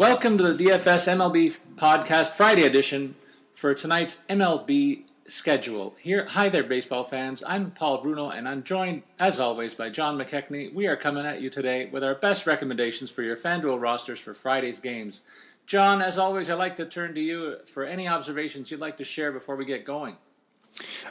Welcome to the DFS MLB Podcast Friday edition for tonight's MLB schedule. Here, hi there, baseball fans. I'm Paul Bruno, and I'm joined, as always, by John McKechnie. We are coming at you today with our best recommendations for your FanDuel rosters for Friday's games. John, as always, I'd like to turn to you for any observations you'd like to share before we get going.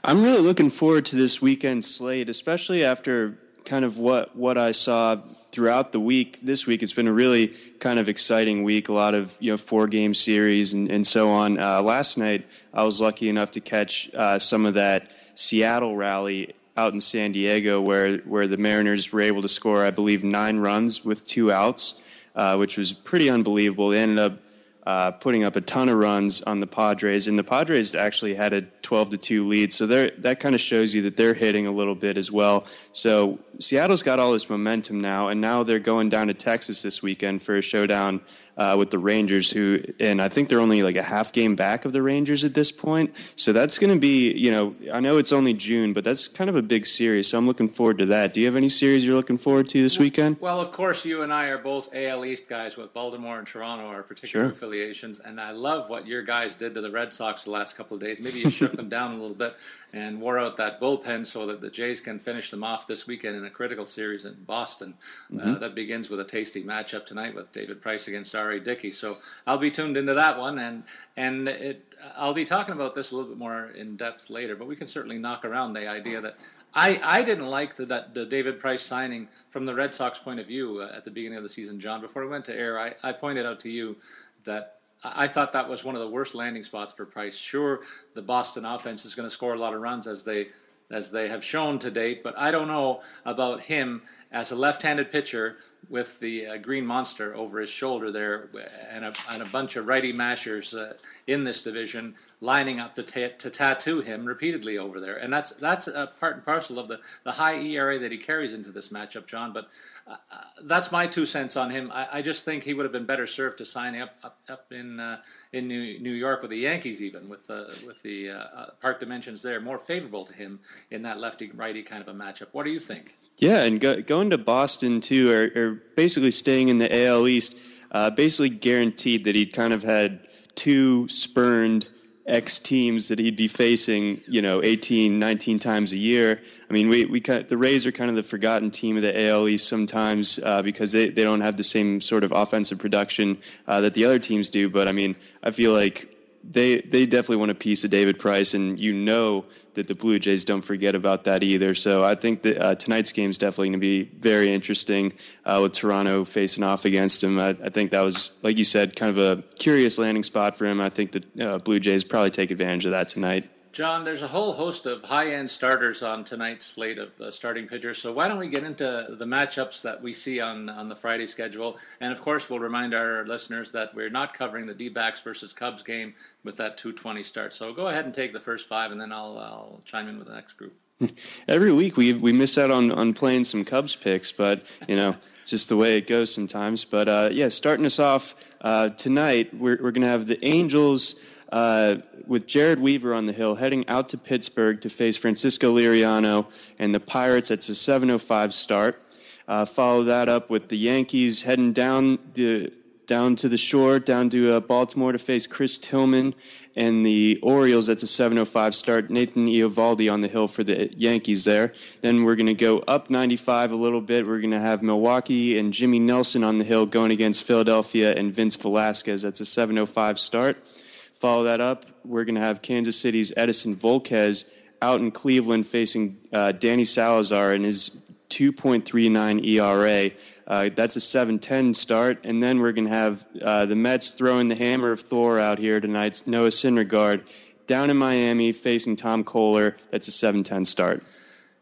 I'm really looking forward to this weekend slate, especially after kind of what what I saw throughout the week. This week, it's been a really kind of exciting week. A lot of you know four game series and, and so on. Uh, last night, I was lucky enough to catch uh, some of that Seattle rally out in San Diego, where where the Mariners were able to score, I believe, nine runs with two outs, uh, which was pretty unbelievable. They ended up uh, putting up a ton of runs on the Padres, and the Padres actually had a 12 to 2 lead. So that kind of shows you that they're hitting a little bit as well. So Seattle's got all this momentum now, and now they're going down to Texas this weekend for a showdown uh, with the Rangers, who, and I think they're only like a half game back of the Rangers at this point. So that's going to be, you know, I know it's only June, but that's kind of a big series. So I'm looking forward to that. Do you have any series you're looking forward to this weekend? Well, of course, you and I are both AL East guys with Baltimore and Toronto, our particular sure. affiliations, and I love what your guys did to the Red Sox the last couple of days. Maybe you shook them down a little bit and wore out that bullpen so that the Jays can finish them off this weekend in a critical series in Boston. Uh, mm-hmm. Uh, that begins with a tasty matchup tonight with David Price against R.A. Dickey. So I'll be tuned into that one, and and it, I'll be talking about this a little bit more in depth later. But we can certainly knock around the idea that I, I didn't like the, the David Price signing from the Red Sox point of view uh, at the beginning of the season, John. Before we went to air, I, I pointed out to you that I thought that was one of the worst landing spots for Price. Sure, the Boston offense is going to score a lot of runs as they as they have shown to date, but I don't know about him as a left-handed pitcher with the uh, green monster over his shoulder there, and a, and a bunch of righty mashers uh, in this division lining up to, t- to tattoo him repeatedly over there, and that's that's a part and parcel of the, the high ERA that he carries into this matchup, John. But uh, uh, that's my two cents on him. I, I, just think he would have been better served to sign up up, up in uh, in New, New York with the Yankees, even with the with the uh, park dimensions there, more favorable to him in that lefty righty kind of a matchup. What do you think? Yeah, and go, going to Boston too, or, or, basically staying in the AL East, uh, basically guaranteed that he'd kind of had two spurned X teams that he'd be facing, you know, 18, 19 times a year. I mean, we, we the Rays are kind of the forgotten team of the AL East sometimes uh, because they, they don't have the same sort of offensive production uh, that the other teams do. But I mean, I feel like they they definitely want a piece of David Price, and you know that the Blue Jays don't forget about that either. So I think that uh, tonight's game is definitely going to be very interesting uh, with Toronto facing off against him. I, I, think that was, like you said, kind of a curious landing spot for him. I think the uh, Blue Jays probably take advantage of that tonight. John, there's a whole host of high end starters on tonight's slate of uh, starting pitchers. So why don't we get into the matchups that we see on, on the Friday schedule? And of course, we'll remind our listeners that we're not covering the D backs versus Cubs game with that 220 start. So go ahead and take the first five, and then I'll, I'll chime in with the next group. Every week we we miss out on, on playing some Cubs picks, but you know just the way it goes sometimes. But uh, yeah, starting us off uh, tonight, we're we're gonna have the Angels uh, with Jered Weaver on the hill, heading out to Pittsburgh to face Francisco Liriano and the Pirates. It's a 7:05 start. Uh, follow that up with the Yankees heading down the down to the shore, down to uh, Baltimore to face Chris Tillman and the Orioles. That's a 7:05 start. Nathan Eovaldi on the hill for the Yankees there. Then we're going to go up 95 a little bit. We're going to have Milwaukee and Jimmy Nelson on the hill going against Philadelphia and Vince Velasquez. That's a 7:05 start. Follow that up, we're going to have Kansas City's Edison Volquez out in Cleveland facing uh, Danny Salazar and his 2.39 ERA. Uh, that's a 7-10 start, and then we're going to have uh, the Mets throwing the hammer of Thor out here tonight. Noah Syndergaard down in Miami facing Tom Koehler. That's a 7-10 start.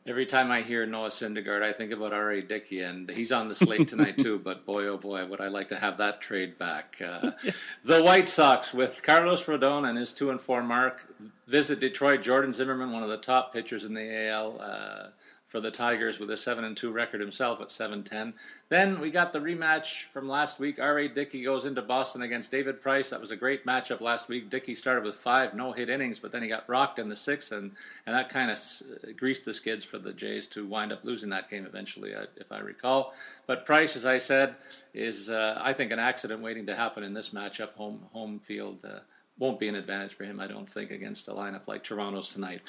Every time I hear Noah Syndergaard, I think about R.A. Dickey, and he's on the slate tonight too. But boy, oh boy, would I like to have that trade back. Uh, the White Sox with Carlos Rodon and his two and four mark visit Detroit. Jordan Zimmermann, one of the top pitchers in the AL. Uh, for the Tigers with a 7 and 2 record himself at 7-10. Then we got the rematch from last week. R.A. Dickey goes into Boston against David Price. That was a great matchup last week. Dickey started with five no-hit innings, but then he got rocked in the sixth, and, and that kind of greased the skids for the Jays to wind up losing that game eventually, if I recall. But Price, as I said, is, uh, I think, an accident waiting to happen in this matchup, home, home field uh, won't be an advantage for him, I don't think, against a lineup like Toronto's tonight.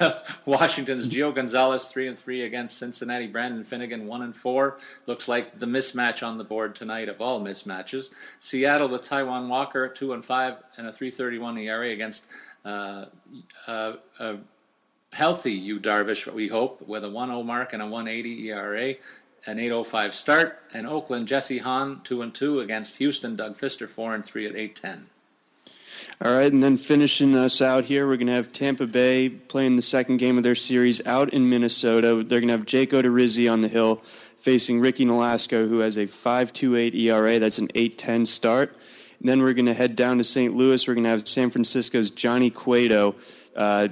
Washington's Gio Gonzalez three and three against Cincinnati. Brandon Finnegan one and four. Looks like the mismatch on the board tonight of all mismatches. Seattle with Taijuan Walker two and five and a three thirty one ERA against uh, uh, uh, healthy Yu Darvish, we hope, with a 1-0 mark and a 180 ERA an 805 start, and Oakland Jesse Hahn 2 and 2 against Houston Doug Fister 4 and 3 at 810. All right, and then finishing us out here, we're going to have Tampa Bay playing the second game of their series out in Minnesota. They're going to have Jake Odorizzi on the hill facing Ricky Nolasco, who has a 5.28 ERA. That's an 8.10 start. And then we're going to head down to St. Louis. We're going to have San Francisco's Johnny Cueto uh,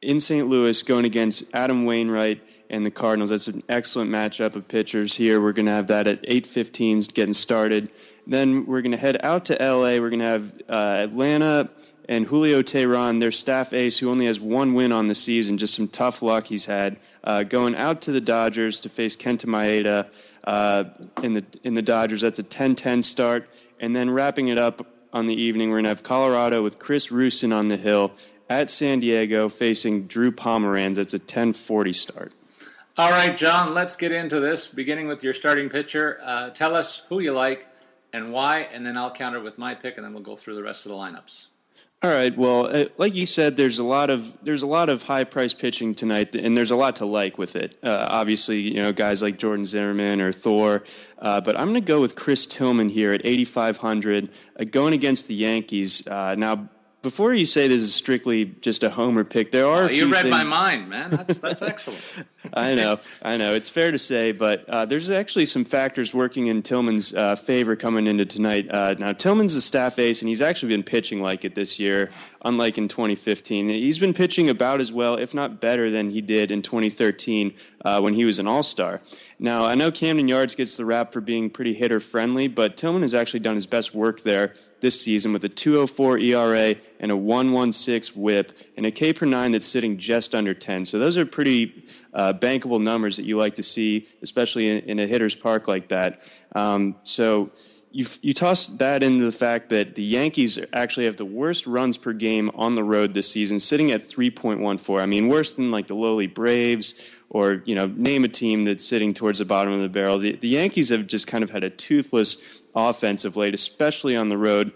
in St. Louis going against Adam Wainwright and the Cardinals. That's an excellent matchup of pitchers here. We're going to have that at 8.15 getting started. Then we're going to head out to LA. We're going to have uh, Atlanta and Julio Teheran, their staff ace, who only has one win on the season, just some tough luck he's had, uh, going out to the Dodgers to face Kenta Maeda uh, in the in the Dodgers. That's a 10-10 start, and then wrapping it up on the evening, we're going to have Colorado with Chris Rusin on the hill at San Diego facing Drew Pomeranz. That's a 10-40 start. All right, John, let's get into this, beginning with your starting pitcher. Uh, tell us who you like and why, and then I'll counter with my pick, and then we'll go through the rest of the lineups. All right. Well, uh, like you said, there's a lot of there's a lot of high price pitching tonight, and there's a lot to like with it. Uh, obviously, you know guys like Jordan Zimmermann or Thor, uh, but I'm going to go with Chris Tillman here at 8,500, uh, going against the Yankees. Uh, now, before you say this is strictly just a homer pick, there are. Oh, you read things... my mind, man. That's that's excellent. I know, I know. It's fair to say, but uh, there's actually some factors working in Tillman's uh, favor coming into tonight. Uh, now, Tillman's a staff ace, and he's actually been pitching like it this year, unlike in 2015. He's been pitching about as well, if not better, than he did in 2013 uh, when he was an All Star. Now, I know Camden Yards gets the rap for being pretty hitter friendly, but Tillman has actually done his best work there this season with a 204 ERA and a 116 whip and a K per nine that's sitting just under 10. So those are pretty uh, bankable numbers that you like to see, especially in, in, a hitter's park like that. Um, so you you toss that into the fact that the Yankees actually have the worst runs per game on the road this season, sitting at 3.14. I mean, worse than like the lowly Braves or you know name a team that's sitting towards the bottom of the barrel. The, the Yankees have just kind of had a toothless offense of late, especially on the road.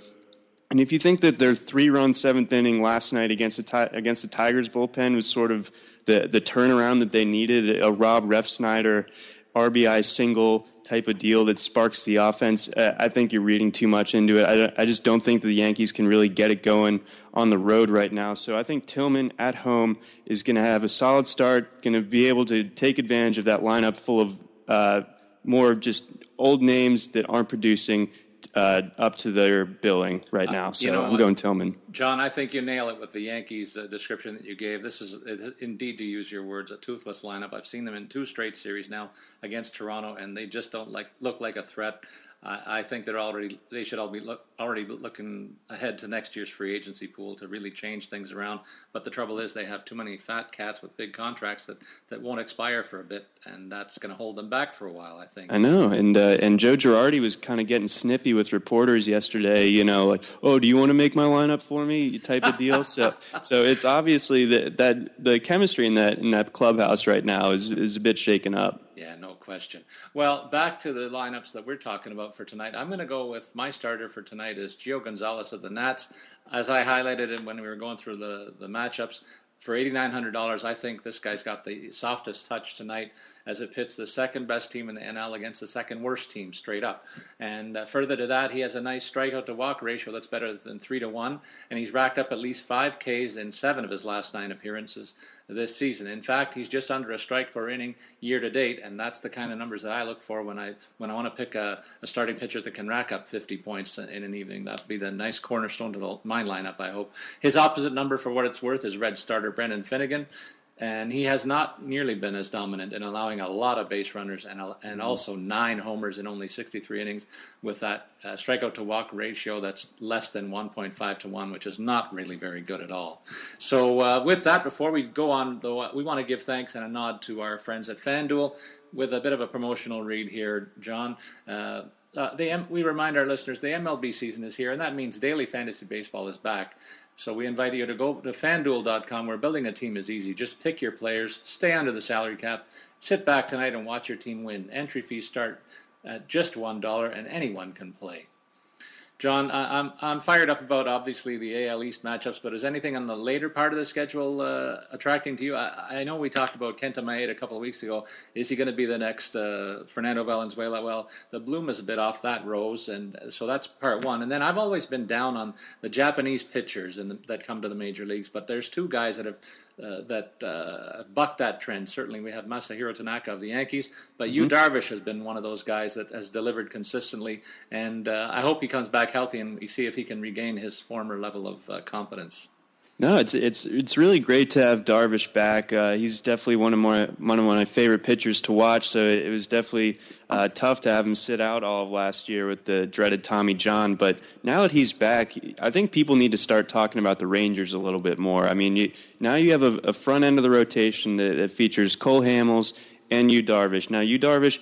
And if you think that their three-run seventh inning last night against the against the Tigers bullpen was sort of the the turnaround that they needed, a Rob Refsnyder RBI single type of deal that sparks the offense, uh, I think you're reading too much into it. I, I just don't think that the Yankees can really get it going on the road right now. So I think Tillman at home is going to have a solid start, going to be able to take advantage of that lineup full of uh, more just old names that aren't producing uh, up to their billing right uh, now. So you know, I'm going Tillman. John, I think you nail it with the Yankees uh, description that you gave. This is, is, indeed, to use your words, a toothless lineup. I've seen them in two straight series now against Toronto, and they just don't like look like a threat. I, I think they're already they should all be look, already looking ahead to next year's free agency pool to really change things around. But the trouble is they have too many fat cats with big contracts that, that won't expire for a bit, and that's going to hold them back for a while. I think. I know, and uh, and Joe Girardi was kind of getting snippy with reporters yesterday. You know, like, oh, do you want to make my lineup for me? Type of deal. so so it's obviously that that the chemistry in that in that clubhouse right now is is a bit shaken up. Yeah, no question. Well, back to the lineups that we're talking about for tonight. I'm going to go with my starter for tonight is Gio Gonzalez of the Nats. As I highlighted it when we were going through the, the matchups, for $8,900, I think this guy's got the softest touch tonight as it pits the second best team in the NL against the second worst team straight up. And uh, further to that, he has a nice strikeout to walk ratio that's better than 3 to 1, and he's racked up at least 5 Ks in 7 of his last 9 appearances this season. In fact, he's just under a strike per inning year to date, and that's the kind of numbers that I look for when I when I want to pick a, a starting pitcher that can rack up 50 points in an evening. That'd be the nice cornerstone to the, my lineup. I hope his opposite number, for what it's worth, is red starter Brendan Finnegan and he has not nearly been as dominant in allowing a lot of base runners and, and mm-hmm. also nine homers in only 63 innings with that uh, strikeout to walk ratio that's less than 1.5 to 1, which is not really very good at all. So, uh, with that, before we go on, though, we want to give thanks and a nod to our friends at FanDuel with a bit of a promotional read here, John. Uh, uh, the, we remind our listeners the MLB season is here, and that means daily fantasy baseball is back. So we invite you to go to fanduel.com where building a team is easy. Just pick your players, stay under the salary cap, sit back tonight and watch your team win. Entry fees start at just $1 and anyone can play. John, I'm I'm fired up about obviously the AL East matchups, but is anything on the later part of the schedule uh, attracting to you? I, I, know we talked about Kenta Maeda a couple of weeks ago. Is he going to be the next uh, Fernando Valenzuela? Well, the bloom is a bit off that rose, and so that's part one. And then I've always been down on the Japanese pitchers the, that come to the major leagues, but there's two guys that have uh, that uh, have bucked that trend. Certainly, we have Masahiro Tanaka of the Yankees, but mm-hmm. Yu Darvish has been one of those guys that has delivered consistently, and uh, I hope he comes back healthy and we see if he can regain his former level of uh, confidence. No, it's it's it's really great to have Darvish back. Uh, he's definitely one of my one of my favorite pitchers to watch. So it was definitely uh, tough to have him sit out all of last year with the dreaded Tommy John. But now that he's back, I think people need to start talking about the Rangers a little bit more. I mean, you, now you have a, a, front end of the rotation that, that features Cole Hamels and Yu Darvish. Now Yu Darvish.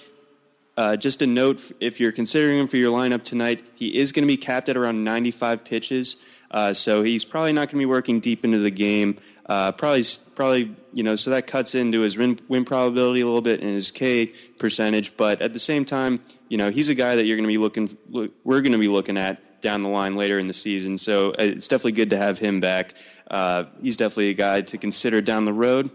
Uh, just a note: if you're considering him for your lineup tonight, he is going to be capped at around 95 pitches. Uh, so he's probably not going to be working deep into the game. Uh, probably, probably, you know, so that cuts into his win, win, probability a little bit and his K percentage. But at the same time, you know, he's a guy that you're going to be looking, look, we're going to be looking at down the line later in the season. So uh, it's definitely good to have him back. Uh, he's definitely a guy to consider down the road.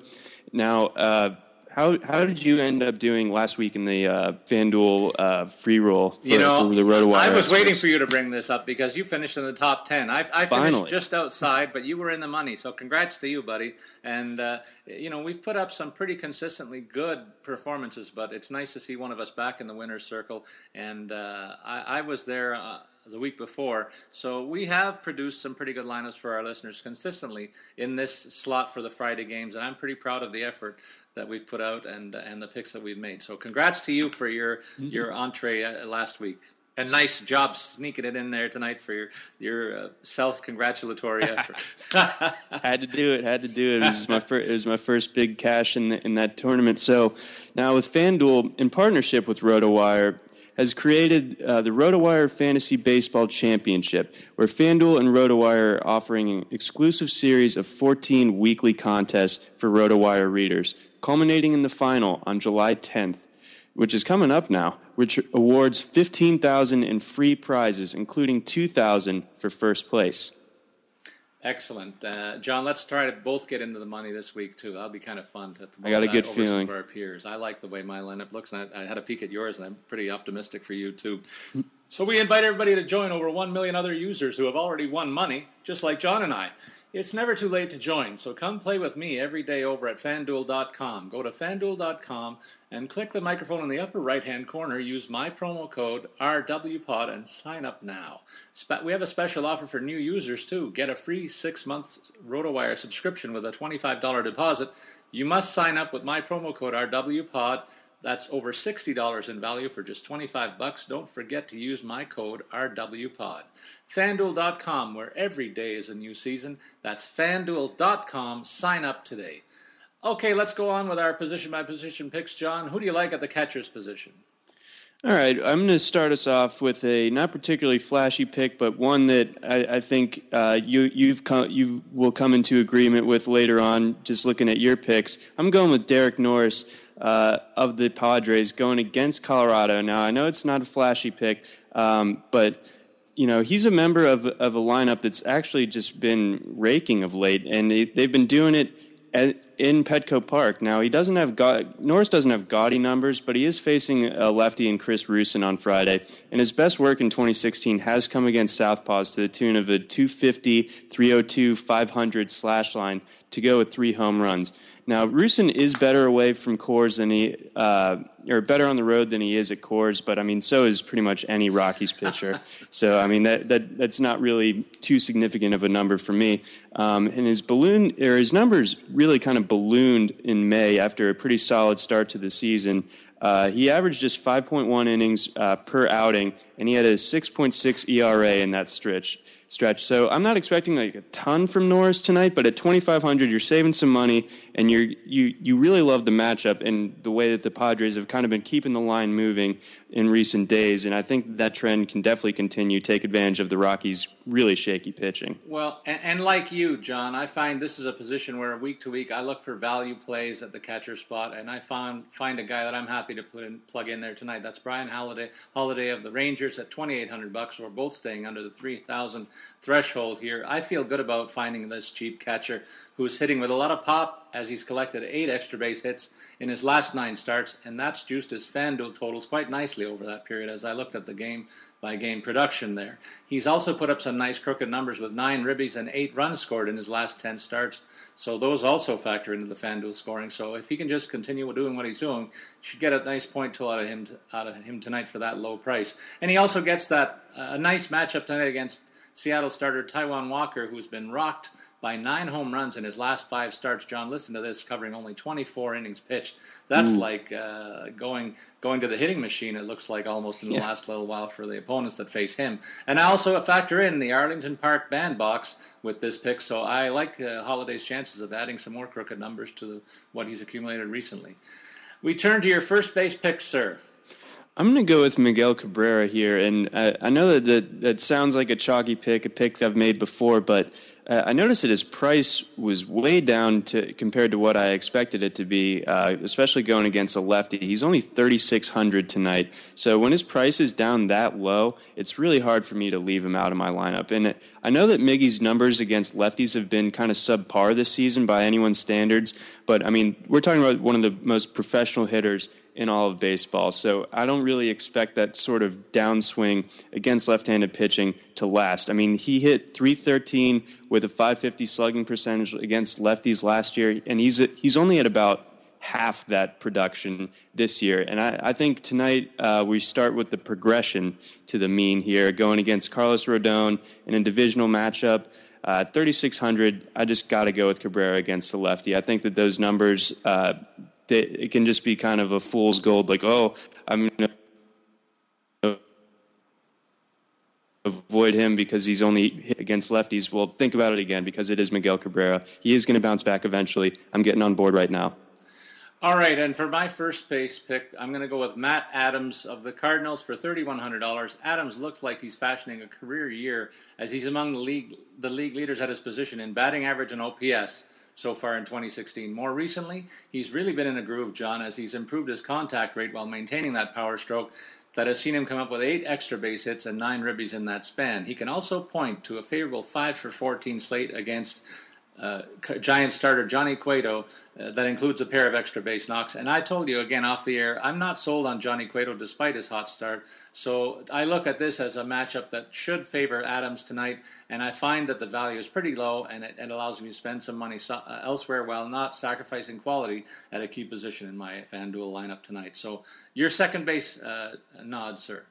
Now, uh, how how did you end up doing last week in the uh, FanDuel uh, free roll? For, you know, the RotoWire I was waiting for you to bring this up because you finished in the top ten. I, I finished just outside, but you were in the money. So congrats to you, buddy. And uh, you know, we've put up some pretty consistently good performances, but it's nice to see one of us back in the winners' circle. And uh, I, I, was there uh, the week before. So we have produced some pretty good lineups for our listeners consistently in this slot for the Friday games, and I'm pretty proud of the effort that we've put out and and the picks that we've made. So congrats to you for your mm-hmm. your entree uh, last week. And nice job sneaking it in there tonight for your your uh, self congratulatory effort. had to do it. Had to do it. It was my first. It was my first big cash in the, in that tournament. So now with FanDuel in partnership with RotoWire, has created uh, the RotoWire Fantasy Baseball Championship, where FanDuel and RotoWire are offering an exclusive series of 14 weekly contests for RotoWire readers, culminating in the final on July 10th, which is coming up now, which awards 15,000 in free prizes, including 2,000 for first place. Excellent, uh, John. Let's try to both get into the money this week too. That'll be kind of fun to. promote I got a good feeling. our peers, I like the way my lineup looks, and I, I, had a peek at yours, and I'm pretty optimistic for you too. So we invite everybody to join over one million other users who have already won money, just like John and I. It's never too late to join, so come play with me every day over at fanduel.com. Go to fanduel.com and click the microphone in the upper right hand corner. Use my promo code RWPOD and sign up now. We have a special offer for new users too. Get a free six month RotoWire subscription with a $25 deposit. You must sign up with my promo code RWPOD that's over $60 in value for just 25 bucks. Don't forget to use my code RWPOD. FanDuel.com, where every day is a new season. That's FanDuel.com. Sign up today. Okay, let's go on with our position by position picks. John, who do you like at the catcher's position? All right, I'm going to start us off with a not particularly flashy pick, but one that I, I think uh, you you've come, you will come into agreement with later on. Just looking at your picks, I'm going with Derek Norris uh, of the Padres going against Colorado. Now, I know it's not a flashy pick, um, but you know he's a member of of a lineup that's actually just been raking of late, and they, they've been doing it at, in Petco Park. Now he doesn't have Norris doesn't have gaudy numbers, but he is facing a lefty in Chris Rusin on Friday, and his best work in 2016 has come against Southpaws to the tune of a 250, 302, 500 slash line to go with three home runs. Now, Rusin is better away from Coors than he, uh, or better on the road than he is at Coors, but I mean, so is pretty much any Rockies pitcher. so, I mean, that, that that's not really too significant of a number for me. Um, and his balloon, or his numbers really kind of ballooned in May after a pretty solid start to the season. Uh, he averaged just 5.1 innings uh, per outing, and he had a 6.6 ERA in that stretch stretch. So I'm not expecting like a ton from Norris tonight, but at 2,500, you're saving some money, and you're you you really love the matchup and the way that the Padres have kind of been keeping the line moving in recent days. And I think that trend can definitely continue. Take advantage of the Rockies' really shaky pitching. Well, and, and like you, John, I find this is a position where week to week I look for value plays at the catcher spot, and I found find a guy that I'm happy to put in, plug in there tonight. That's Bryan Holaday, Holaday of the Rangers at 2,800 bucks. We're both staying under the 3,000 threshold here. I feel good about finding this cheap catcher who's hitting with a lot of pop as he's collected eight extra base hits in his last nine starts, and that's juiced his FanDuel totals quite nicely over that period as I looked at the game by game production there. He's also put up some nice crooked numbers with nine ribbies and eight runs scored in his last 10 starts, so those also factor into the FanDuel scoring. So if he can just continue doing what he's doing, should get a nice point total out of him out of him tonight for that low price. And he also gets that a uh, nice matchup tonight against Seattle starter Taijuan Walker, who's been rocked by nine home runs in his last five starts. John, listen to this, covering only 24 innings pitched. That's Ooh. like uh, going going to the hitting machine. It looks like almost in the yeah. last little while for the opponents that face him. And I also factor in the Arlington Park bandbox with this pick. So I like uh, Holaday's chances of adding some more crooked numbers to the, what he's accumulated recently. We turn to your first base pick, sir. I'm going to go with Miguel Cabrera here, and uh, I know that, that that sounds like a chalky pick, a pick I've made before, but uh, I noticed that his price was way down to compared to what I expected it to be, uh, especially going against a lefty. He's only 3,600 tonight, so when his price is down that low, it's really hard for me to leave him out of my lineup. And I know that Miggy's numbers against lefties have been kind of subpar this season by anyone's standards, but I mean, we're talking about one of the most professional hitters in all of baseball. So I don't really expect that sort of downswing against left-handed pitching to last. I mean, he hit 313 with a 550 slugging percentage against lefties last year, and he's he's only at about half that production this year. And I, I think tonight uh, we start with the progression to the mean here, going against Carlos Rodon in a divisional matchup. Uh, 3,600, I just got to go with Cabrera against the lefty. I think that those numbers uh, it can just be kind of a fool's gold, like, oh, I'm going to avoid him because he's only hit against lefties. Well, think about it again because it is Miguel Cabrera. He is going to bounce back eventually. I'm getting on board right now. All right, and for my first base pick, I'm going to go with Matt Adams of the Cardinals for $3,100. Adams looks like he's fashioning a career year as he's among the league the league leaders at his position in batting average and OPS so far in 2016. More recently, he's really been in a groove, John, as he's improved his contact rate while maintaining that power stroke that has seen him come up with eight extra base hits and nine ribbies in that span. He can also point to a favorable 5 for 14 slate against uh, Giant starter Johnny Cueto uh, that includes a pair of extra base knocks. And I told you again off the air, I'm not sold on Johnny Cueto despite his hot start. So I look at this as a matchup that should favor Adams tonight, and I find that the value is pretty low, and it, it allows me to spend some money so, uh, elsewhere while not sacrificing quality at a key position in my FanDuel lineup tonight. So your second base uh, nod, sir.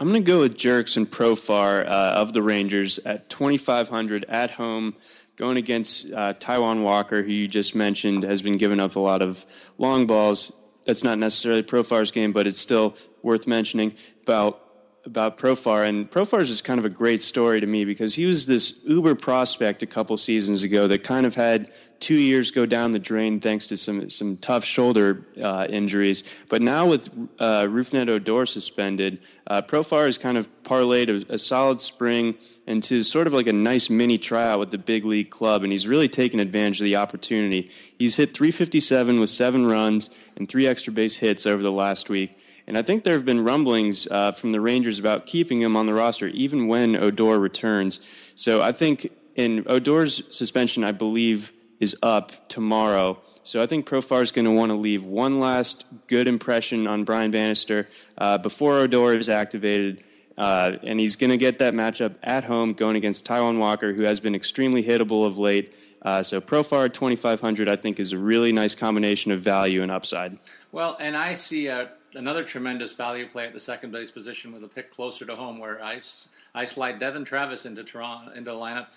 I'm going to go with Jurickson Profar uh, of the Rangers at 2,500 at home going against uh, Taijuan Walker, who you just mentioned, has been giving up a lot of long balls. That's not necessarily Profar's game, but it's still worth mentioning about about Profar. And Profar is just kind of a great story to me because he was this uber prospect a couple seasons ago that kind of had two years go down the drain thanks to some some tough shoulder uh, injuries. But now with uh, Rougned Odor suspended, uh, Profar has kind of parlayed a, a, solid spring into sort of like a nice mini tryout with the big league club, and he's really taken advantage of the opportunity. He's hit 357 with seven runs and three extra base hits over the last week. And I think there have been rumblings uh, from the Rangers about keeping him on the roster even when Odor returns. So I think in Odor's suspension, I believe is up tomorrow. So I think Profar is going to want to leave one last good impression on Brian Bannister uh, before Odor is activated. Uh, and he's going to get that matchup at home going against Taijuan Walker, who has been extremely hittable of late. Uh, so Profar 2,500, I think, is a really nice combination of value and upside. Well, and I see a, another tremendous value play at the second base position with a pick closer to home, where I, I slide Devon Travis into Toronto into the lineup.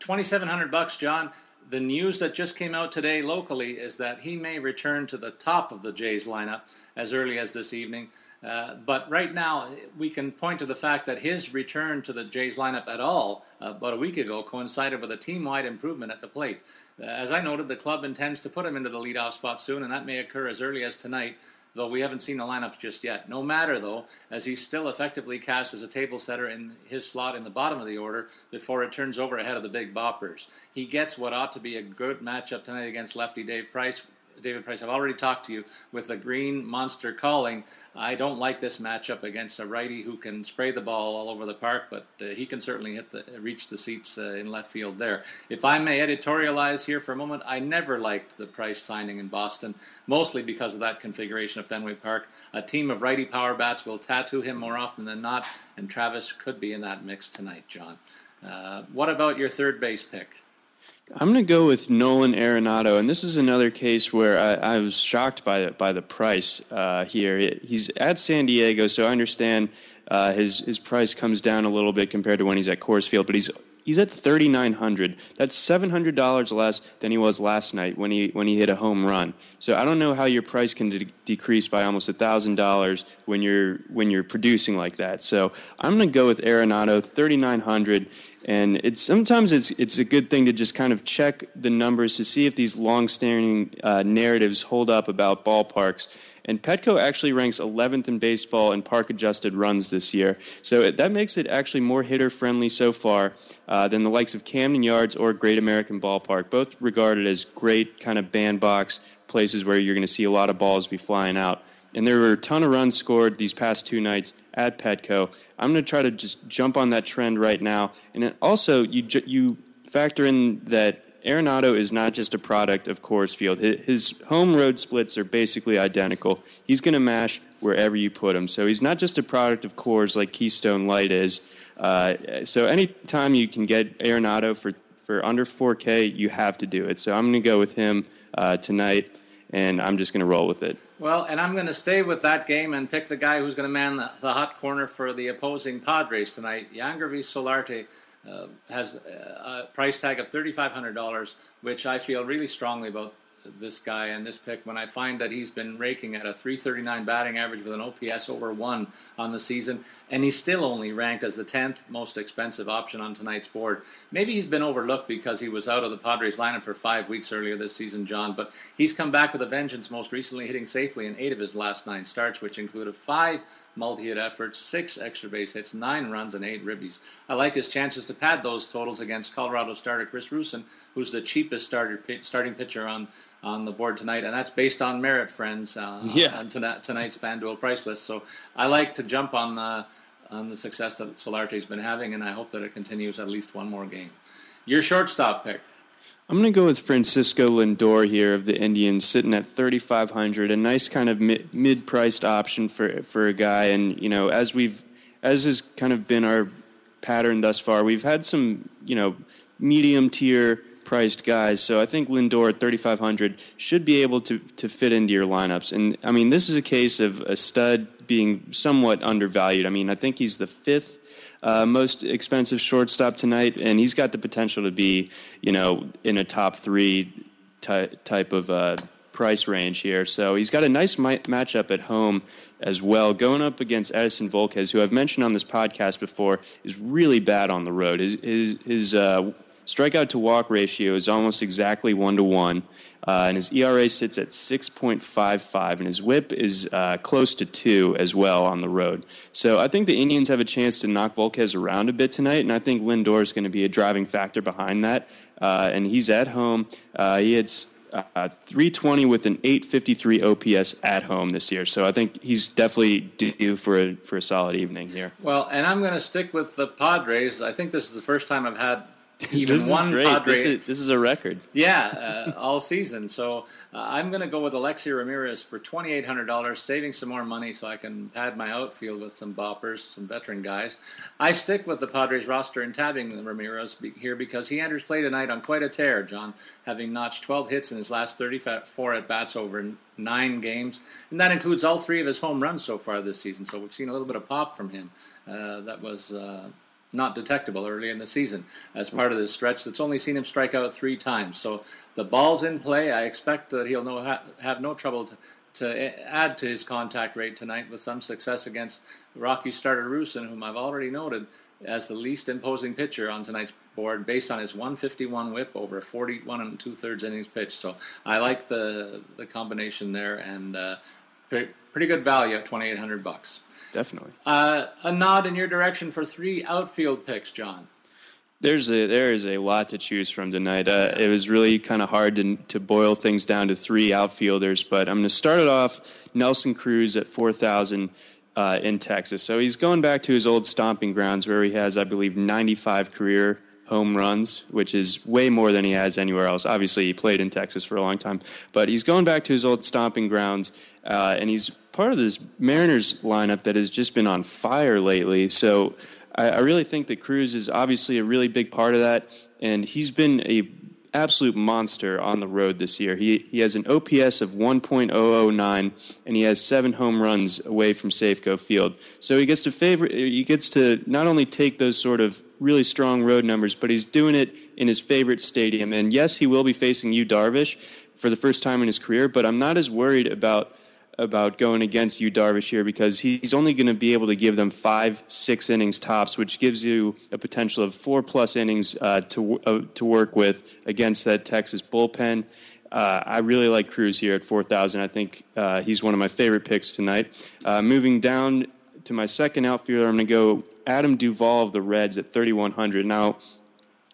2,700 bucks, John the news that just came out today locally is that he may return to the top of the Jays lineup as early as this evening. Uh, but right now, we can point to the fact that his return to the Jays lineup at all uh, about a week ago coincided with a team wide improvement at the plate. Uh, as I noted, the club intends to put him into the leadoff spot soon, and that may occur as early as tonight though we haven't seen the lineups just yet. No matter, though, as he's still effectively cast as a table setter in his slot in the bottom of the order before it turns over ahead of the big boppers. He gets what ought to be a good matchup tonight against lefty Dave Price, David Price, I've already talked to you with the green monster calling. I don't like this matchup against a righty who can spray the ball all over the park, but uh, he can certainly hit the reach the seats uh, in left field there. If I may editorialize here for a moment, I never liked the Price signing in Boston, mostly because of that configuration of Fenway Park. A team of righty power bats will tattoo him more often than not, and Travis could be in that mix tonight, John. Uh, what about your third base pick? I'm going to go with Nolan Arenado, and this is another case where I, I was shocked by the, by the price uh, here. He's at San Diego, so I understand uh, his his price comes down a little bit compared to when he's at Coors Field, but he's he's at 3900 that's $700 less than he was last night when he when he hit a home run. So i don't know how your price can de- decrease by almost $1000 when you're when you're producing like that. So i'm going to go with arenado 3900 and it's sometimes it's it's a good thing to just kind of check the numbers to see if these long-standing uh, narratives hold up about ballparks. And Petco actually ranks 11th in baseball in park adjusted runs this year. So that makes it actually more hitter friendly so far uh, than the likes of Camden Yards or Great American Ballpark, both regarded as great kind of bandbox places where you're going to see a lot of balls be flying out and there were a ton of runs scored these past two nights at Petco. I'm going to try to just jump on that trend right now. And also, you you factor in that Arenado is not just a product of Coors Field. His home road splits are basically identical. He's going to mash wherever you put him. So he's not just a product of Coors like Keystone Light is. Uh, so anytime you can get Arenado for, for under 4K, you have to do it. So I'm going to go with him uh, tonight and I'm just going to roll with it. Well, and I'm going to stay with that game and pick the guy who's going to man the, the hot corner for the opposing Padres tonight. Yangervis Solarte uh, has a price tag of $3,500, which I feel really strongly about this guy and this pick when I find that he's been raking at a 339 batting average with an OPS over one on the season, and he's still only ranked as the 10th most expensive option on tonight's board. Maybe he's been overlooked because he was out of the Padres lineup for five weeks earlier this season, John, but he's come back with a vengeance, most recently hitting safely in eight of his last nine starts, which included five multi hit efforts, six extra base hits, nine runs, and eight ribbies. I like his chances to pad those totals against Colorado starter Chris Rusin, who's the cheapest starter, starting pitcher on on the board tonight, and that's based on merit, friends. Uh, yeah. On tonight, tonight's FanDuel price list. So I like to jump on the on the success that Solarte's been having, and I hope that it continues at least one more game. Your shortstop pick. I'm going to go with Francisco Lindor here of the Indians, sitting at 3,500. A nice kind of mid priced option for for a guy, and you know, as we've as has kind of been our pattern thus far, we've had some you know medium tier priced guys. So I think Lindor at 3,500 should be able to, to fit into your lineups. And I mean, this is a case of a stud being somewhat undervalued. I mean, I think he's the fifth uh, most expensive shortstop tonight, and he's got the potential to be, you know, in a top three ty- type of uh, price range here. So he's got a nice mi- matchup at home as well, going up against Edison Volquez, who I've mentioned on this podcast before, is really bad on the road. His his, his uh, strikeout to walk ratio is almost exactly one to one, uh, and his ERA sits at 6.55, and his WHIP is uh, close to two as well on the road. So I think the Indians have a chance to knock Volquez around a bit tonight, and I think Lindor is going to be a driving factor behind that. Uh, and he's at home. Uh, he hits. Uh, 320 with an 853 OPS at home this year. So I think he's definitely due for a, for a solid evening here. Well, and I'm going to stick with the Padres. I think this is the first time I've had even this one Padre. This is, this is, a record. Yeah, uh, all season. So uh, I'm going to go with Alexei Ramirez for twenty eight hundred dollars, saving some more money so I can pad my outfield with some boppers, some veteran guys. I stick with the Padres roster and tabbing Ramirez here because he enters play tonight on quite a tear. John, having notched twelve hits in his last thirty four at bats over nine games, and that includes all three of his home runs so far this season. So we've seen a little bit of pop from him. Uh, that was uh, not detectable early in the season as part of this stretch that's only seen him strike out three times. So the ball's in play. I expect that he'll no, ha- have no trouble to, to add to his contact rate tonight with some success against Rocky starter Rusin, whom I've already noted as the least imposing pitcher on tonight's board based on his 151 whip over 41 and two thirds innings pitched. So I like the the combination there and uh, pretty, pretty good value at 2,800 bucks definitely. Uh, a nod in your direction for three outfield picks, John. There's a there is a lot to choose from tonight. Uh, it was really kind of hard to to boil things down to three outfielders, but I'm going to start it off. Nelson Cruz at four thousand. Uh, in Texas. So he's going back to his old stomping grounds where he has, I believe, 95 career home runs, which is way more than he has anywhere else. Obviously, he played in Texas for a long time, but he's going back to his old stomping grounds, uh, and he's part of this Mariners lineup that has just been on fire lately. So I, I really think that Cruz is obviously a really big part of that, and he's been a absolute monster on the road this year. He he has an OPS of 1.009 and he has 7 home runs away from Safeco Field. So he gets to favor he gets to not only take those sort of really strong road numbers, but he's doing it in his favorite stadium. And yes, he will be facing Yu Darvish for the first time in his career, but I'm not as worried about about going against Yu, Darvish here because he's only going to be able to give them five, six innings tops, which gives you a potential of four plus innings uh, to uh, to work with against that Texas bullpen. Uh, I really like Cruz here at 4,000. I think uh, he's one of my favorite picks tonight. Uh, moving down to my second outfielder, I'm going to go Adam Duvall of the Reds at 3,100. Now,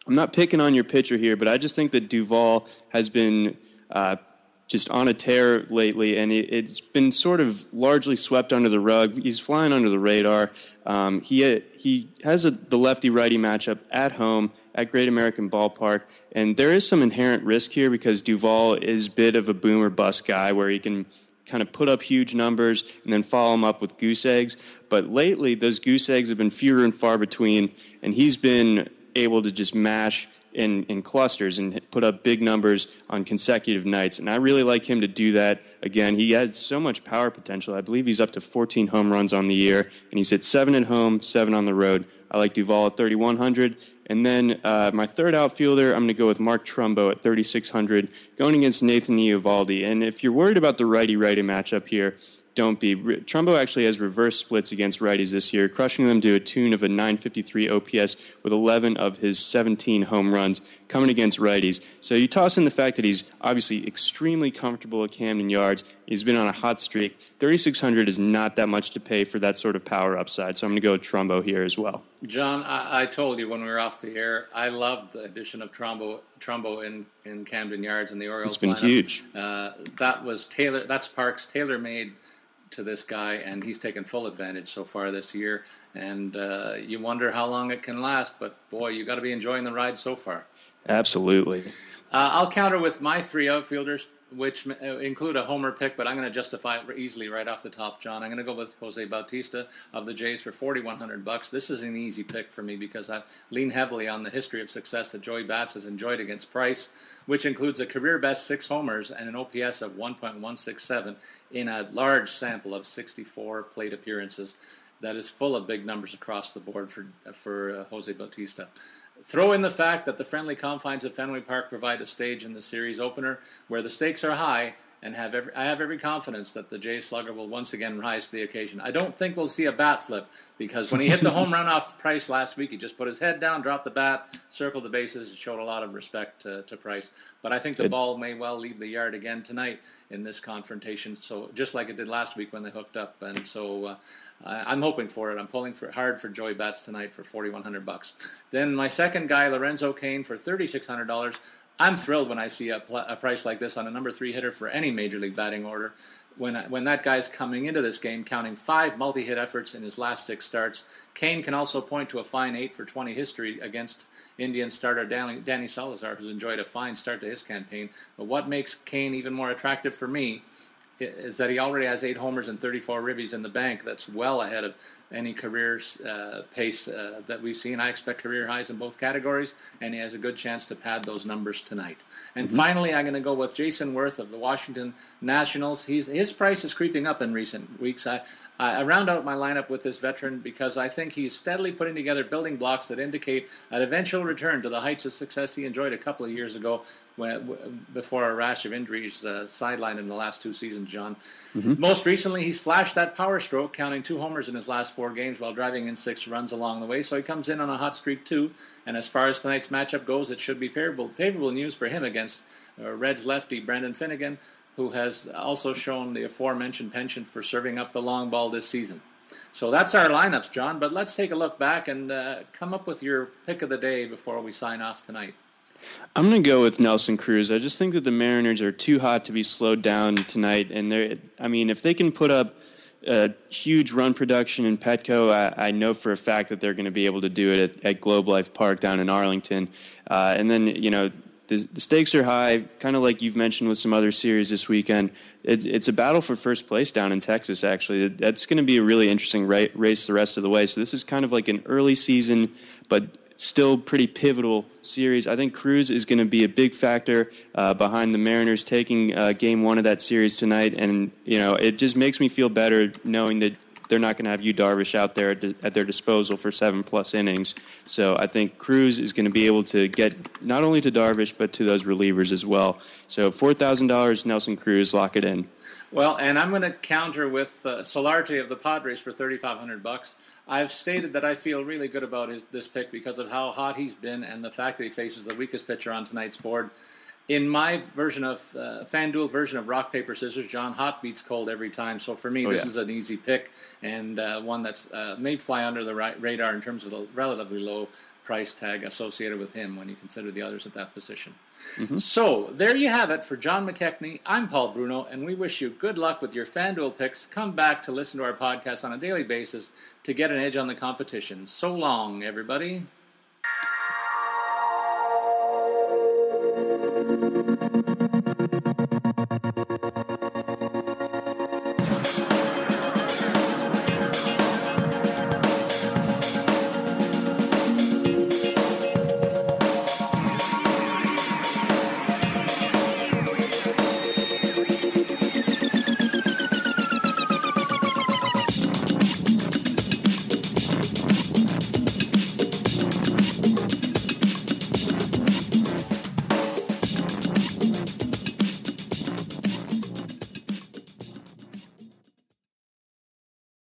I'm not picking on your pitcher here, but I just think that Duvall has been uh, just on a tear lately, and it, has been sort of largely swept under the rug. He's flying under the radar. Um, he he has a, the lefty righty matchup at home at Great American Ballpark, and there is some inherent risk here because Duvall is a bit of a boomer bust guy, where he can kind of put up huge numbers and then follow them up with goose eggs. But lately, those goose eggs have been fewer and far between, and he's been able to just mash in, in clusters and put up big numbers on consecutive nights. And I really like him to do that. Again, he has so much power potential. I believe he's up to 14 home runs on the year, and he's hit seven at home, seven on the road. I like Duvall at 3,100. And then uh, my third outfielder, I'm going to go with Mark Trumbo at 3,600, going against Nathan Eovaldi. And if you're worried about the righty righty matchup here, don't be. Trumbo actually has reverse splits against righties this year, crushing them to a tune of a 953 OPS with 11 of his 17 home runs coming against righties. So you toss in the fact that he's obviously extremely comfortable at Camden Yards. He's been on a hot streak. 3,600 is not that much to pay for that sort of power upside. So I'm going to go with Trumbo here as well. John, I, I, told you when we were off the air, I loved the addition of Trumbo, Trumbo in, in Camden Yards and the Orioles. It's been lineup. huge. Uh, that was Taylor. That's Parks tailor made to this guy, and he's taken full advantage so far this year. And uh, you wonder how long it can last, but boy, you got to be enjoying the ride so far. Absolutely. Uh, I'll counter with my three outfielders which uh, include a homer pick, but I'm going to justify it easily right off the top, John. I'm going to go with Jose Bautista of the Jays for 4,100 bucks. This is an easy pick for me because I lean heavily on the history of success that Joey Bats has enjoyed against Price, which includes a career best six homers and an OPS of 1.167 in a large sample of 64 plate appearances. That is full of big numbers across the board for for uh, Jose Bautista. Throw in the fact that the friendly confines of Fenway Park provide a stage in the series opener where the stakes are high, and have every, I have every confidence that the Jay Slugger will once again rise to the occasion. I don't think we'll see a bat flip because when he hit the home run off Price last week, he just put his head down, dropped the bat, circled the bases, and showed a lot of respect to, to Price. But I think the ball may well leave the yard again tonight in this confrontation. So just like it did last week when they hooked up, and so uh, I'm hoping for it. I'm pulling for hard for Joey Bats tonight for 4,100 bucks. Then my second guy, Lorenzo Cain, for $3,600. I'm thrilled when I see a, pl- a, price like this on a number three hitter for any major league batting order. When, when that guy's coming into this game, counting five multi hit efforts in his last six starts, Cain can also point to a fine 8 for 20 history against Indian starter Danny, Danny Salazar, who's enjoyed a fine start to his campaign. But what makes Cain even more attractive for me is that he already has eight homers and 34 ribbies in the bank. That's well ahead of any career uh, pace uh, that we've seen. I expect career highs in both categories, and he has a good chance to pad those numbers tonight. And mm-hmm. finally, I'm going to go with Jayson Werth of the Washington Nationals. He's, his price is creeping up in recent weeks. I, I round out my lineup with this veteran because I think he's steadily putting together building blocks that indicate an eventual return to the heights of success he enjoyed a couple of years ago when, before a rash of injuries uh, sidelined in the last two seasons, John. Mm-hmm. Most recently, he's flashed that power stroke, counting two homers in his last four games while driving in six runs along the way. So he comes in on a hot streak, too. And as far as tonight's matchup goes, it should be favorable, favorable news for him against uh, Reds lefty Brandon Finnegan, who has also shown the aforementioned penchant for serving up the long ball this season. So that's our lineups, John. But let's take a look back and uh, come up with your pick of the day before we sign off tonight. I'm going to go with Nelson Cruz. I just think that the Mariners are too hot to be slowed down tonight. And they're, I mean, if they can put up a huge run production in Petco, I, I know for a fact that they're going to be able to do it at, at Globe Life Park down in Arlington. Uh, and then, you know, the, the stakes are high, kind of like you've mentioned with some other series this weekend. It's, it's a battle for first place down in Texas, actually. That's going to be a really interesting race the rest of the way. So, this is kind of like an early season, but still pretty pivotal series. I think Cruz is going to be a big factor uh, behind the Mariners taking uh, game one of that series tonight. And, you know, it just makes me feel better knowing that they're not going to have Yu Darvish out there at, at, their disposal for seven plus innings. So I think Cruz is going to be able to get not only to Darvish but to those relievers as well. So four thousand dollars, Nelson Cruz, lock it in. Well, and I'm going to counter with uh, Solarte of the Padres for thirty five hundred bucks. I've stated that I feel really good about his, this pick because of how hot he's been and the fact that he faces the weakest pitcher on tonight's board in my version of uh, FanDuel version of rock paper scissors, John Hot beats cold every time. So for me, oh, this yeah. is an easy pick and uh, one that's uh, may fly under the radar in terms of the relatively low price tag associated with him when you consider the others at that position. Mm-hmm. So there you have it for John McKechnie. I'm Paul Bruno, and we wish you good luck with your FanDuel picks. Come back to listen to our podcast on a daily basis to get an edge on the competition. So long, everybody.